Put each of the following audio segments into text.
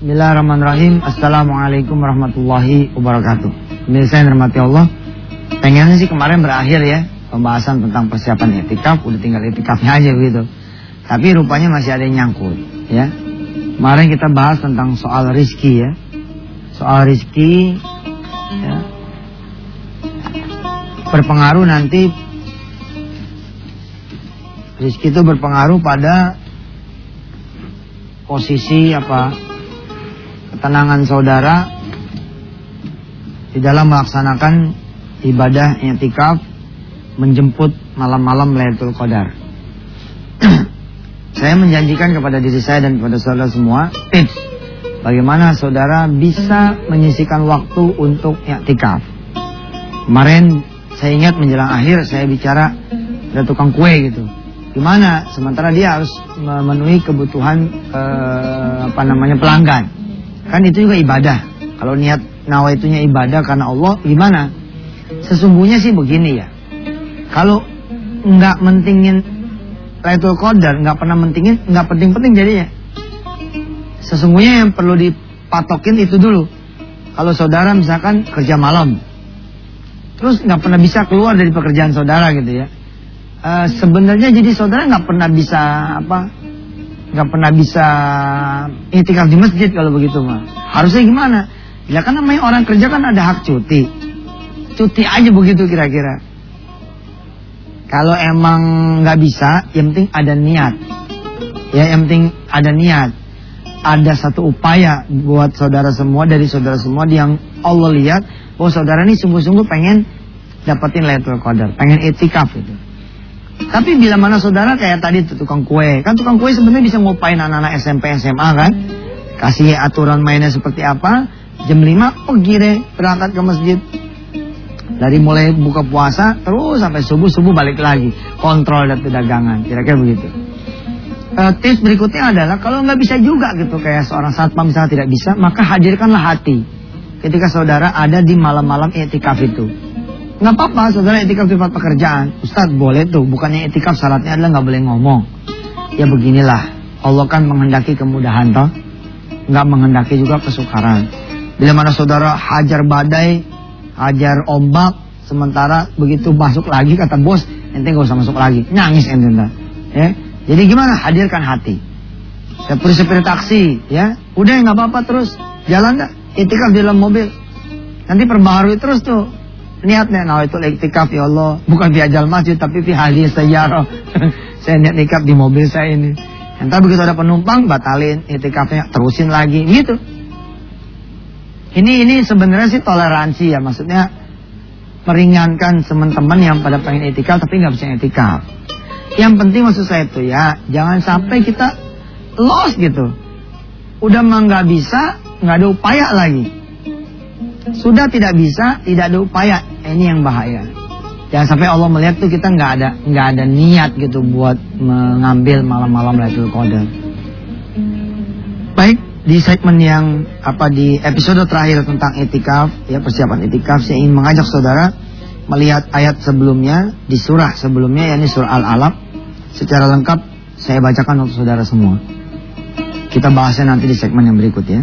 Bismillahirrahmanirrahim. Assalamualaikum warahmatullahi wabarakatuh. Pemirsa yang dirahmati Allah, pengennya sih kemarin berakhir ya pembahasan tentang persiapan etikaf, udah tinggal etikafnya aja gitu. Tapi rupanya masih ada yang nyangkut, ya. Kemarin kita bahas tentang soal rizki ya, soal rizki, ya, berpengaruh nanti rizki itu berpengaruh pada posisi apa ketenangan saudara di dalam melaksanakan ibadah i'tikaf menjemput malam-malam Lailatul Qadar. saya menjanjikan kepada diri saya dan kepada saudara semua tips bagaimana saudara bisa menyisikan waktu untuk i'tikaf. Kemarin saya ingat menjelang akhir saya bicara ada tukang kue gitu. Gimana? Sementara dia harus memenuhi kebutuhan eh, apa namanya pelanggan. Kan itu juga ibadah. Kalau niat nawaitunya ibadah karena Allah, gimana? Sesungguhnya sih begini ya. Kalau nggak mentingin Lailatul Qadar, nggak pernah mentingin, nggak penting-penting jadinya. Sesungguhnya yang perlu dipatokin itu dulu. Kalau saudara misalkan kerja malam, terus nggak pernah bisa keluar dari pekerjaan saudara gitu ya uh, sebenarnya jadi saudara nggak pernah bisa apa nggak pernah bisa itikaf di masjid kalau begitu mah harusnya gimana? Ya kan namanya orang kerja kan ada hak cuti. Cuti aja begitu kira-kira. Kalau emang nggak bisa yang penting ada niat. Ya yang penting ada niat. Ada satu upaya buat saudara semua dari saudara semua yang Allah lihat oh saudara ini sungguh-sungguh pengen dapetin Lailatul Qadar pengen itikaf itu tapi bila mana saudara kayak tadi tuh tukang kue, kan tukang kue sebenarnya bisa ngupain anak-anak SMP SMA kan? Kasih aturan mainnya seperti apa? Jam 5 pergi deh berangkat ke masjid. Dari mulai buka puasa terus sampai subuh-subuh balik lagi. Kontrol dan dagangan, kira-kira begitu. Uh, tips berikutnya adalah kalau nggak bisa juga gitu kayak seorang satpam misalnya tidak bisa, maka hadirkanlah hati. Ketika saudara ada di malam-malam etikaf itu. Nggak apa-apa saudara etikaf di tempat pekerjaan. Ustadz boleh tuh, bukannya etikaf syaratnya adalah nggak boleh ngomong. Ya beginilah, Allah kan menghendaki kemudahan toh. Nggak menghendaki juga kesukaran. Bila mana saudara hajar badai, hajar ombak, sementara begitu masuk lagi kata bos, ente gak usah masuk lagi. Nangis ente Ya. Jadi gimana? Hadirkan hati. Seperti taksi, ya. Udah nggak apa-apa terus. Jalan dah. Etikaf di dalam mobil. Nanti perbaharui terus tuh niatnya nah itu iktikaf ya Allah. Bukan di ajal masjid tapi di hali sejarah. Saya niat nikah di mobil saya ini. Entar begitu ada penumpang batalin iktikafnya terusin lagi gitu. Ini ini sebenarnya sih toleransi ya maksudnya meringankan teman-teman yang pada pengen itikaf tapi nggak bisa itikaf yang penting maksud saya itu ya jangan sampai kita lost gitu. Udah mah nggak bisa nggak ada upaya lagi sudah tidak bisa, tidak ada upaya. Ini yang bahaya. Jangan sampai Allah melihat tuh kita nggak ada nggak ada niat gitu buat mengambil malam-malam Lailatul Qadar. Baik, di segmen yang apa di episode terakhir tentang etikaf, ya persiapan etikaf, saya ingin mengajak saudara melihat ayat sebelumnya di surah sebelumnya yakni surah Al-Alaq secara lengkap saya bacakan untuk saudara semua. Kita bahasnya nanti di segmen yang berikut ya.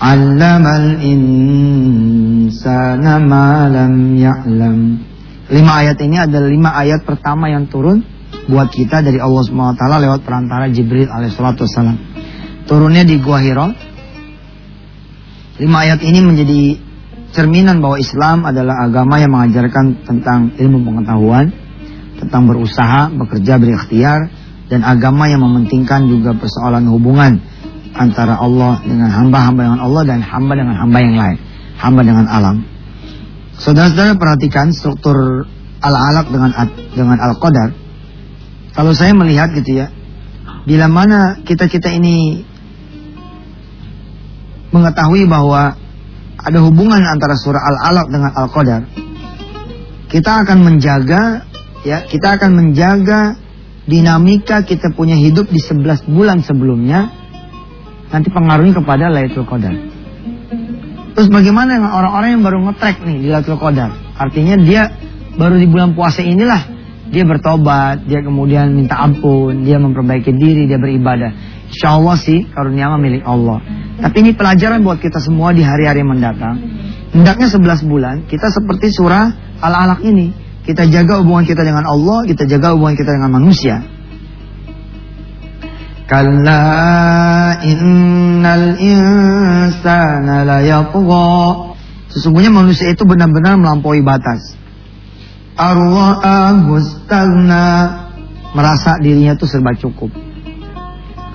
Allamal insana ma lam ya'lam. Lima ayat ini adalah lima ayat pertama yang turun buat kita dari Allah SWT lewat perantara Jibril alaihissalam. Turunnya di Gua Hiro. Lima ayat ini menjadi cerminan bahwa Islam adalah agama yang mengajarkan tentang ilmu pengetahuan, tentang berusaha, bekerja, berikhtiar, dan agama yang mementingkan juga persoalan hubungan antara Allah dengan hamba-hamba dengan Allah dan hamba dengan hamba yang lain, hamba dengan alam. Saudara-saudara perhatikan struktur al-alaq dengan dengan al-qadar. Kalau saya melihat gitu ya, bila mana kita-kita ini mengetahui bahwa ada hubungan antara surah Al-Alaq dengan Al-Qadar, kita akan menjaga ya, kita akan menjaga dinamika kita punya hidup di 11 bulan sebelumnya nanti pengaruhnya kepada Lailatul Qadar. Terus bagaimana dengan orang-orang yang baru ngetrek nih di Lailatul Qadar? Artinya dia baru di bulan puasa inilah dia bertobat, dia kemudian minta ampun, dia memperbaiki diri, dia beribadah. Insya Allah sih karunia milik Allah. Tapi ini pelajaran buat kita semua di hari-hari mendatang. Hendaknya 11 bulan kita seperti surah Al-Alaq ini. Kita jaga hubungan kita dengan Allah, kita jaga hubungan kita dengan manusia. Kalla innal insana la Sesungguhnya manusia itu benar-benar melampaui batas. Arwa'ahu merasa dirinya itu serba cukup.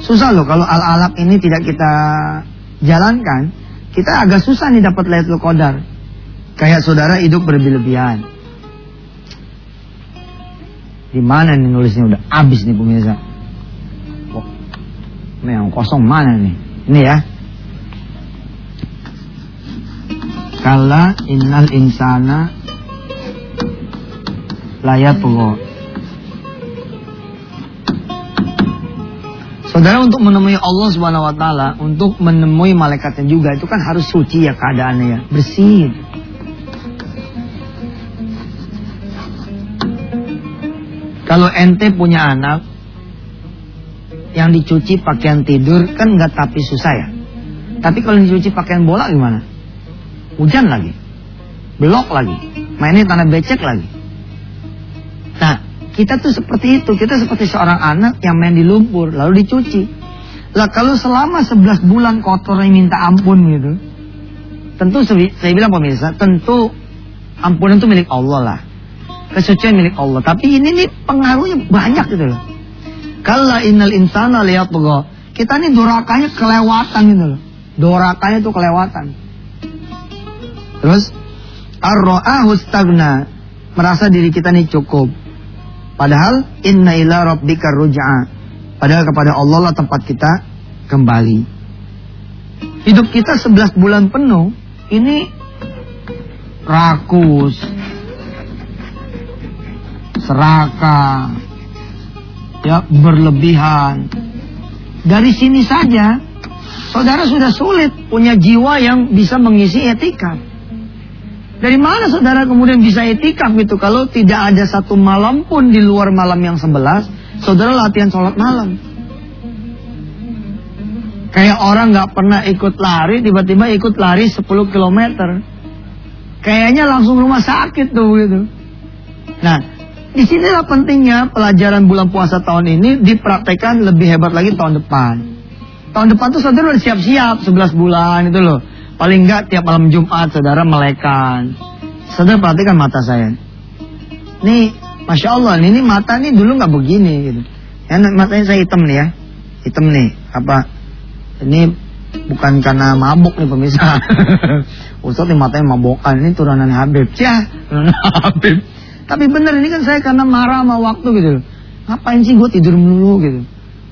Susah loh kalau al-alaq ini tidak kita jalankan, kita agak susah nih dapat Lailatul Qadar. Kayak saudara hidup berlebihan. Di mana nih nulisnya udah habis nih pemirsa. Oh, yang kosong mana nih? Ini ya. Kala innal insana layak Saudara untuk menemui Allah Subhanahu wa taala, untuk menemui malaikatnya juga itu kan harus suci ya keadaannya ya, bersih. Kalau ente punya anak yang dicuci pakaian tidur kan nggak tapi susah ya. Tapi kalau dicuci pakaian bola gimana? Hujan lagi. Belok lagi. Mainnya tanah becek lagi. Nah, kita tuh seperti itu. Kita seperti seorang anak yang main di lumpur lalu dicuci. Lah kalau selama 11 bulan kotornya minta ampun gitu. Tentu saya bilang pemirsa, tentu ampunan itu milik Allah lah. Kesucian milik Allah. Tapi ini nih pengaruhnya banyak gitu loh. Kalau innal insana liyatgha. Kita nih dorakanya kelewatan gitu loh. Dorakanya tuh kelewatan. Terus ar-ra'ahu Merasa diri kita nih cukup. Padahal inna ila rabbika ruj'a. Padahal kepada Allah lah tempat kita kembali. Hidup kita 11 bulan penuh ini rakus, serakah, ya berlebihan. Dari sini saja, saudara sudah sulit punya jiwa yang bisa mengisi etika. Dari mana saudara kemudian bisa etikaf gitu kalau tidak ada satu malam pun di luar malam yang sebelas, saudara latihan sholat malam. Kayak orang nggak pernah ikut lari, tiba-tiba ikut lari 10 km. Kayaknya langsung rumah sakit tuh gitu. Nah, di sinilah pentingnya pelajaran bulan puasa tahun ini dipraktekkan lebih hebat lagi tahun depan. Tahun depan tuh saudara udah siap-siap 11 bulan itu loh. Paling enggak tiap malam Jumat saudara melekan. Saudara perhatikan mata saya. Nih, Masya Allah, ini mata nih dulu nggak begini gitu. Ya, matanya saya hitam nih ya. Hitam nih. Apa? Ini bukan karena mabuk nih pemirsa. Ustaz nih matanya mabokan. Ini turunan Habib. Ya, turunan Habib. Tapi bener ini kan saya karena marah sama waktu gitu. Ngapain sih gue tidur melulu gitu.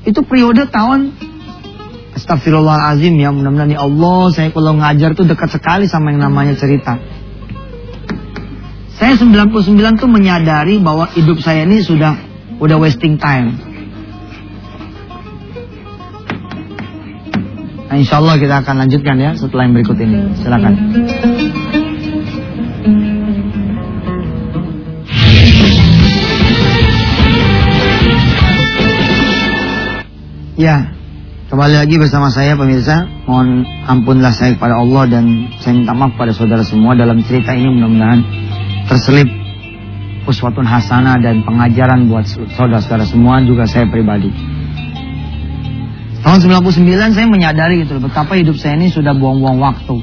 Itu periode tahun Astagfirullahaladzim ya mudah-mudahan ya Allah saya kalau ngajar tuh dekat sekali sama yang namanya cerita. Saya 99 tuh menyadari bahwa hidup saya ini sudah udah wasting time. Nah, insya Allah kita akan lanjutkan ya setelah yang berikut ini. Silakan. Ya, Kembali lagi bersama saya pemirsa. Mohon ampunlah saya kepada Allah Dan saya minta maaf pada saudara semua. Dalam cerita ini mudah-mudahan Terselip Uswatun hasanah dan pengajaran buat saudara-saudara semua Juga saya pribadi. Tahun 99 saya menyadari gitu Betapa hidup saya ini sudah buang-buang waktu.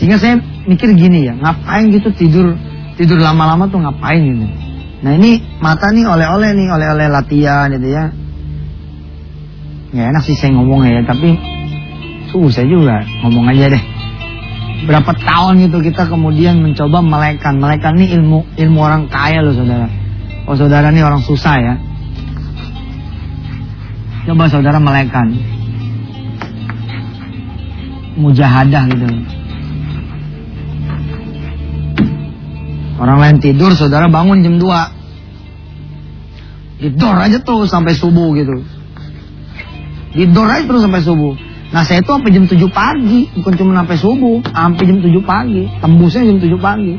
Sehingga saya mikir gini ya Ngapain gitu tidur Tidur lama-lama tuh ngapain gitu. Nah ini mata nih oleh-oleh nih Oleh-oleh latihan gitu ya Nggak enak sih saya ngomong ya, tapi susah juga ngomong aja deh. Berapa tahun itu kita kemudian mencoba melekan. Melekan ini ilmu ilmu orang kaya loh saudara. Oh saudara ini orang susah ya. Coba saudara melekan. mujahadah gitu. Orang lain tidur, saudara bangun jam 2. Tidur aja tuh sampai subuh gitu. Tidur aja terus sampai subuh. Nah saya itu sampai jam 7 pagi, bukan cuma sampai subuh, sampai jam 7 pagi, tembusnya jam 7 pagi.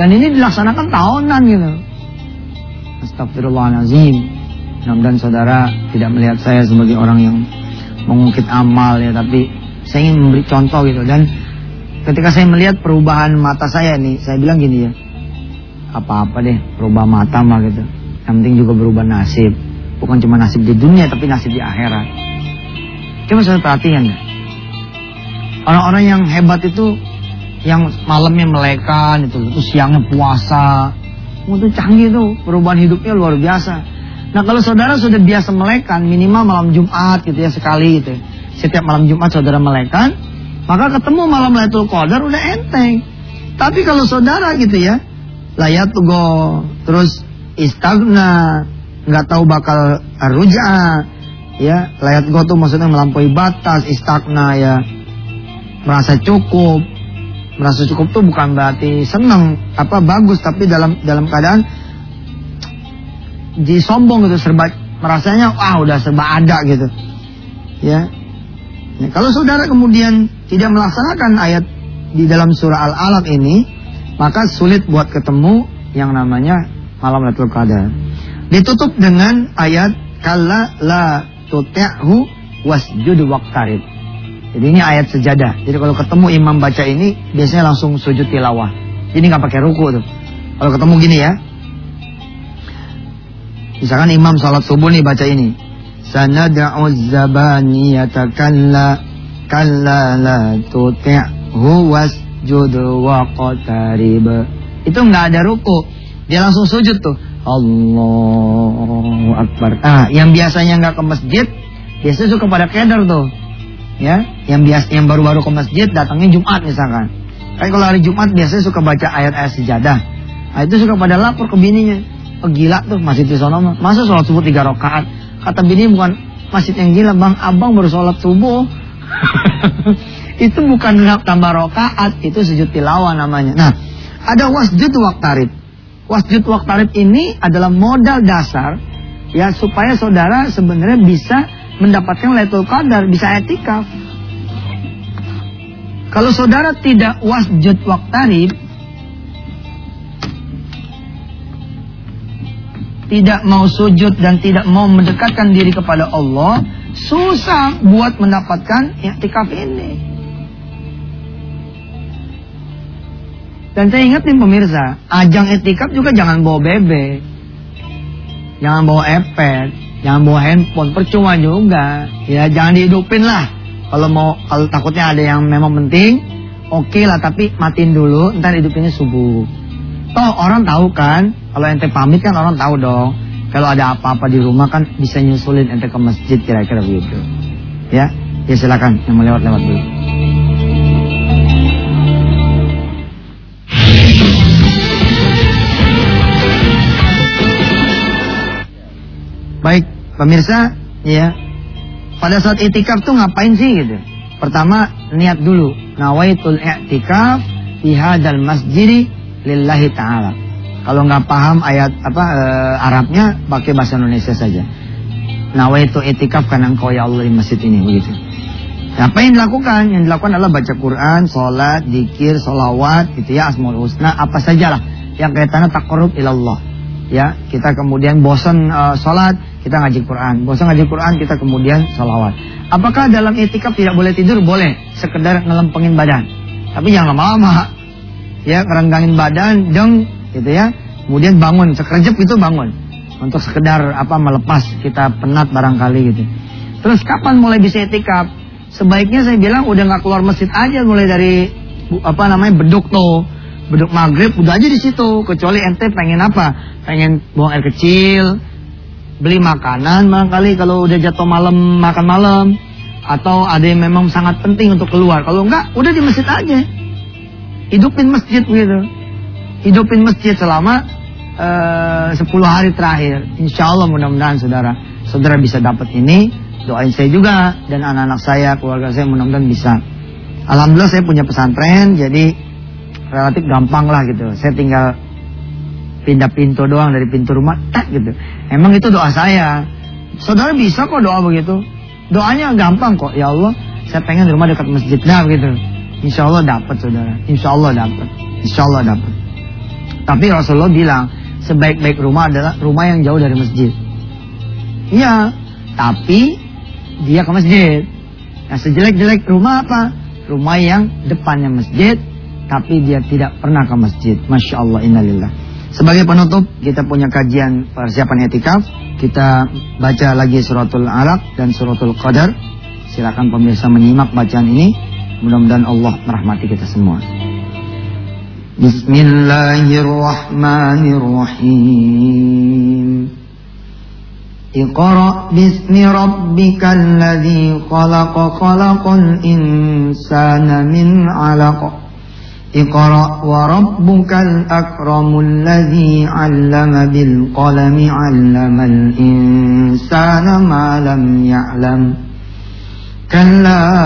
Dan ini dilaksanakan tahunan gitu. Astagfirullahaladzim. Mudah-mudahan saudara tidak melihat saya sebagai orang yang mengungkit amal ya, tapi saya ingin memberi contoh gitu. Dan ketika saya melihat perubahan mata saya nih, saya bilang gini ya, apa-apa deh berubah mata mah gitu. Yang penting juga berubah nasib. Bukan cuma nasib di dunia, tapi nasib di akhirat. Coba saya perhatikan ya. Orang-orang yang hebat itu yang malamnya melekan itu, terus siangnya puasa. Itu canggih tuh, perubahan hidupnya luar biasa. Nah kalau saudara sudah biasa melekan, minimal malam Jumat gitu ya sekali gitu. Ya. Setiap malam Jumat saudara melekan, maka ketemu malam Lailatul Qadar udah enteng. Tapi kalau saudara gitu ya, layat go, terus istagna, nggak tahu bakal ruja, ya. Layat go tuh maksudnya melampaui batas istagna ya. Merasa cukup. Merasa cukup tuh bukan berarti senang apa bagus tapi dalam dalam keadaan disombong gitu serba merasanya wah udah serba ada gitu. Ya, ya kalau saudara kemudian tidak melaksanakan ayat di dalam surah al-alaq ini maka sulit buat ketemu yang namanya malam Lailatul Qadar ditutup dengan ayat kalla la tuti'hu wasjud waqtarib. Jadi ini ayat sejadah. Jadi kalau ketemu imam baca ini biasanya langsung sujud tilawah. Jadi nggak pakai ruku tuh. Kalau ketemu gini ya. Misalkan imam salat subuh nih baca ini. Sanad'u zabaniyata kalla kalla la tuti'hu wasjud waqtarib. Itu nggak ada ruku. Dia langsung sujud tuh. Allahu Akbar. Ah, yang biasanya nggak ke masjid, biasanya suka pada keder tuh. Ya, yang biasa yang baru-baru ke masjid datangnya Jumat misalkan. Kan kalau hari Jumat biasanya suka baca ayat-ayat sejadah. Nah, itu suka pada lapor ke bininya. Oh, gila tuh masjid di mah. Masa sholat subuh tiga rakaat? Kata bini bukan masjid yang gila, Bang. Abang baru sholat subuh. itu bukan tambah rakaat, itu sujud tilawah namanya. Nah, ada wasjud waktarib. Wasjud waktarib ini adalah modal dasar ya supaya saudara sebenarnya bisa mendapatkan Lailatul Qadar, bisa etikaf. Kalau saudara tidak wasjud waktarib tidak mau sujud dan tidak mau mendekatkan diri kepada Allah, susah buat mendapatkan iktikaf ini. Dan saya ingat nih pemirsa, ajang etikap juga jangan bawa bebek. Jangan bawa iPad, jangan bawa handphone, percuma juga. Ya, jangan dihidupin lah. Kalau mau kalau takutnya ada yang memang penting, oke okay lah tapi matiin dulu, ntar hidupinnya subuh. Toh orang tahu kan, kalau ente pamit kan orang tahu dong. Kalau ada apa-apa di rumah kan bisa nyusulin ente ke masjid kira-kira begitu. Ya, ya silakan yang mau lewat-lewat dulu. Baik, pemirsa, ya. Pada saat itikaf tuh ngapain sih gitu? Pertama, niat dulu. Nawaitul i'tikaf fi hadzal masjid lillahi taala. Kalau nggak paham ayat apa e, Arabnya, pakai bahasa Indonesia saja. Nawaitu itikaf karena engkau ya Allah di masjid ini begitu. Apa yang dilakukan? Yang dilakukan adalah baca Quran, sholat, dikir, sholawat, gitu ya, asmaul husna, apa sajalah yang kaitannya takarub ilallah. Ya, kita kemudian bosan uh, sholat, kita ngaji Quran. Bosan ngaji Quran, kita kemudian salawat. Apakah dalam etikaf tidak boleh tidur? Boleh. Sekedar ngelempengin badan. Tapi jangan lama-lama. Ya, kerenggangin badan, deng, gitu ya. Kemudian bangun, sekerjep itu bangun. Untuk sekedar apa melepas kita penat barangkali gitu. Terus kapan mulai bisa etikaf? Sebaiknya saya bilang udah nggak keluar masjid aja mulai dari apa namanya beduk tuh beduk maghrib udah aja di situ kecuali ente pengen apa pengen buang air kecil beli makanan barangkali kalau udah jatuh malam makan malam atau ada yang memang sangat penting untuk keluar. Kalau enggak udah di masjid aja. Hidupin masjid gitu. Hidupin masjid selama eh, uh, 10 hari terakhir. Insya Allah mudah-mudahan saudara saudara bisa dapat ini. Doain saya juga dan anak-anak saya keluarga saya mudah-mudahan bisa. Alhamdulillah saya punya pesantren, jadi relatif gampang lah gitu. Saya tinggal pindah pintu doang dari pintu rumah, tak gitu. Emang itu doa saya. Saudara bisa kok doa begitu. Doanya gampang kok. Ya Allah, saya pengen rumah dekat masjid. Nah gitu. Insya Allah dapat saudara. Insya Allah dapat. Insya Allah dapat. Tapi Rasulullah bilang, sebaik-baik rumah adalah rumah yang jauh dari masjid. Iya, tapi dia ke masjid. Nah sejelek-jelek rumah apa? Rumah yang depannya masjid, tapi dia tidak pernah ke masjid. Masya Allah, innalillah. Sebagai penutup, kita punya kajian persiapan etikaf. Kita baca lagi suratul alaq dan suratul qadar. Silakan pemirsa menyimak bacaan ini. Mudah-mudahan Allah merahmati kita semua. Bismillahirrahmanirrahim. Iqra bismi rabbikal ladzi khalaq khalaqal insana min 'alaq. اقرأ وربك الأكرم الذي علم بالقلم علم الإنسان ما لم يعلم. كلا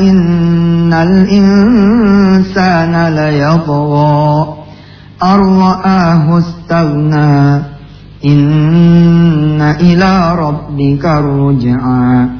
إن الإنسان ليطغى. أن رآه استغنى. إن إلى ربك الرجعى.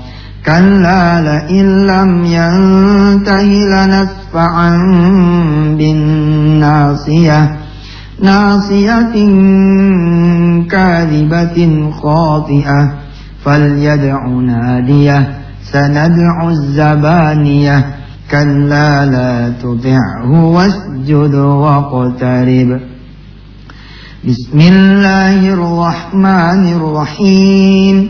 كلا لئن لم ينته لنسفعا بالناصية ناصية كاذبة خاطئة فليدع ناديه سندع الزبانية كلا لا تطعه واسجد واقترب بسم الله الرحمن الرحيم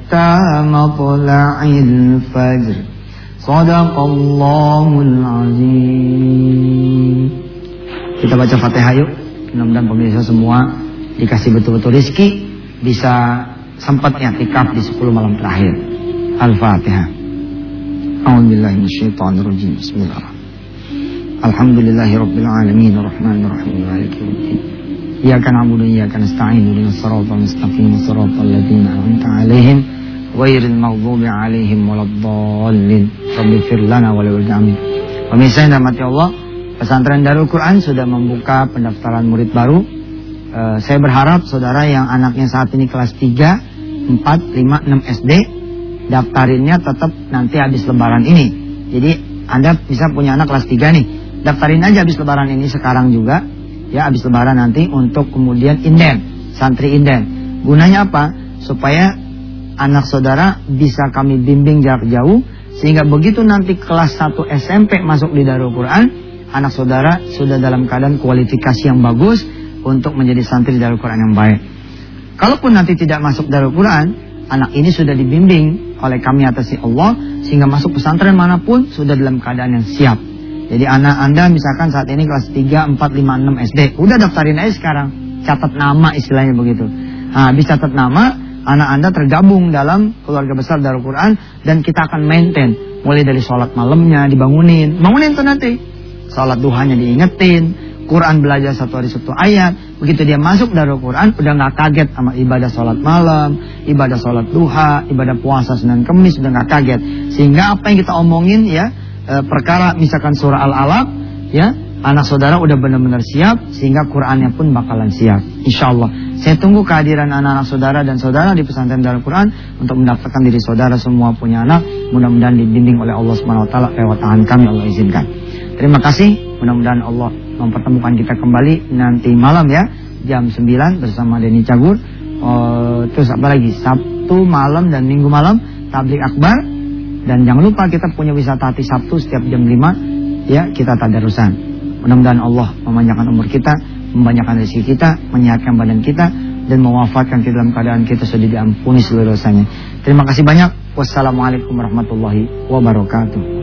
مطلع الفجر صدق الله العظيم Kita baca Fatihah yuk Mudah-mudahan pemirsa semua Dikasih betul-betul rizki Bisa sempat tikaf di 10 malam terakhir Al-Fatihah A'udzubillahiminasyaitonirrajim Bismillahirrahmanirrahim Alhamdulillahi Rabbil Alamin Ar-Rahman Ar-Rahim Maliki Yawmiddin Iyyaka na'budu wa iyyaka nasta'in Ihdinas siratal mustaqim Shiratal ladzina an'amta 'Alaihim ghairil maghdubi 'alaihim waladdallin Rabbi fir lana wa Pemirsa yang dirahmati Allah Pesantren Darul Quran sudah membuka pendaftaran murid baru. Uh, Saya berharap saudara yang anaknya saat ini kelas 3 4, 5, 6 SD Daftarinnya tetap nanti habis lebaran ini. Jadi Anda bisa punya anak kelas 3 nih. Daftarin aja habis lebaran ini sekarang juga. Ya habis lebaran nanti untuk kemudian inden santri inden gunanya apa? Supaya anak saudara bisa kami bimbing jarak jauh sehingga begitu nanti kelas 1 SMP masuk di Darul Quran anak saudara sudah dalam keadaan kualifikasi yang bagus untuk menjadi santri Darul Quran yang baik kalaupun nanti tidak masuk Darul Quran anak ini sudah dibimbing oleh kami atas Allah sehingga masuk pesantren mana pun sudah dalam keadaan yang siap jadi anak Anda misalkan saat ini kelas 3, 4, 5, 6 SD. Udah daftarin aja sekarang. Catat nama istilahnya begitu. Nah, habis catat nama, anak Anda tergabung dalam keluarga besar Darul Quran. Dan kita akan maintain. Mulai dari sholat malamnya dibangunin. Bangunin tuh nanti. Sholat duhanya diingetin. Quran belajar satu hari satu ayat. Begitu dia masuk Darul Quran, udah nggak kaget sama ibadah sholat malam, ibadah sholat duha, ibadah puasa Senin Kemis, udah nggak kaget. Sehingga apa yang kita omongin ya, e, perkara misalkan surah Al-Alaq ya anak saudara udah benar-benar siap sehingga Qurannya pun bakalan siap insya Allah saya tunggu kehadiran anak-anak saudara dan saudara di pesantren Darul Quran untuk mendaftarkan diri saudara semua punya anak mudah-mudahan dibimbing oleh Allah Subhanahu wa taala lewat tangan kami Allah izinkan Terima kasih. Mudah-mudahan Allah mempertemukan kita kembali nanti malam ya jam 9 bersama Denny Cagur. Uh, terus apa lagi? Sabtu malam dan Minggu malam tablik akbar dan jangan lupa kita punya wisata hati Sabtu setiap jam 5 ya kita tadarusan. Mudah-mudahan Allah memanjangkan umur kita, membanyakan rezeki kita, menyehatkan badan kita dan mewafatkan kita dalam keadaan kita sudah diampuni seluruh dosanya. Terima kasih banyak. Wassalamualaikum warahmatullahi wabarakatuh.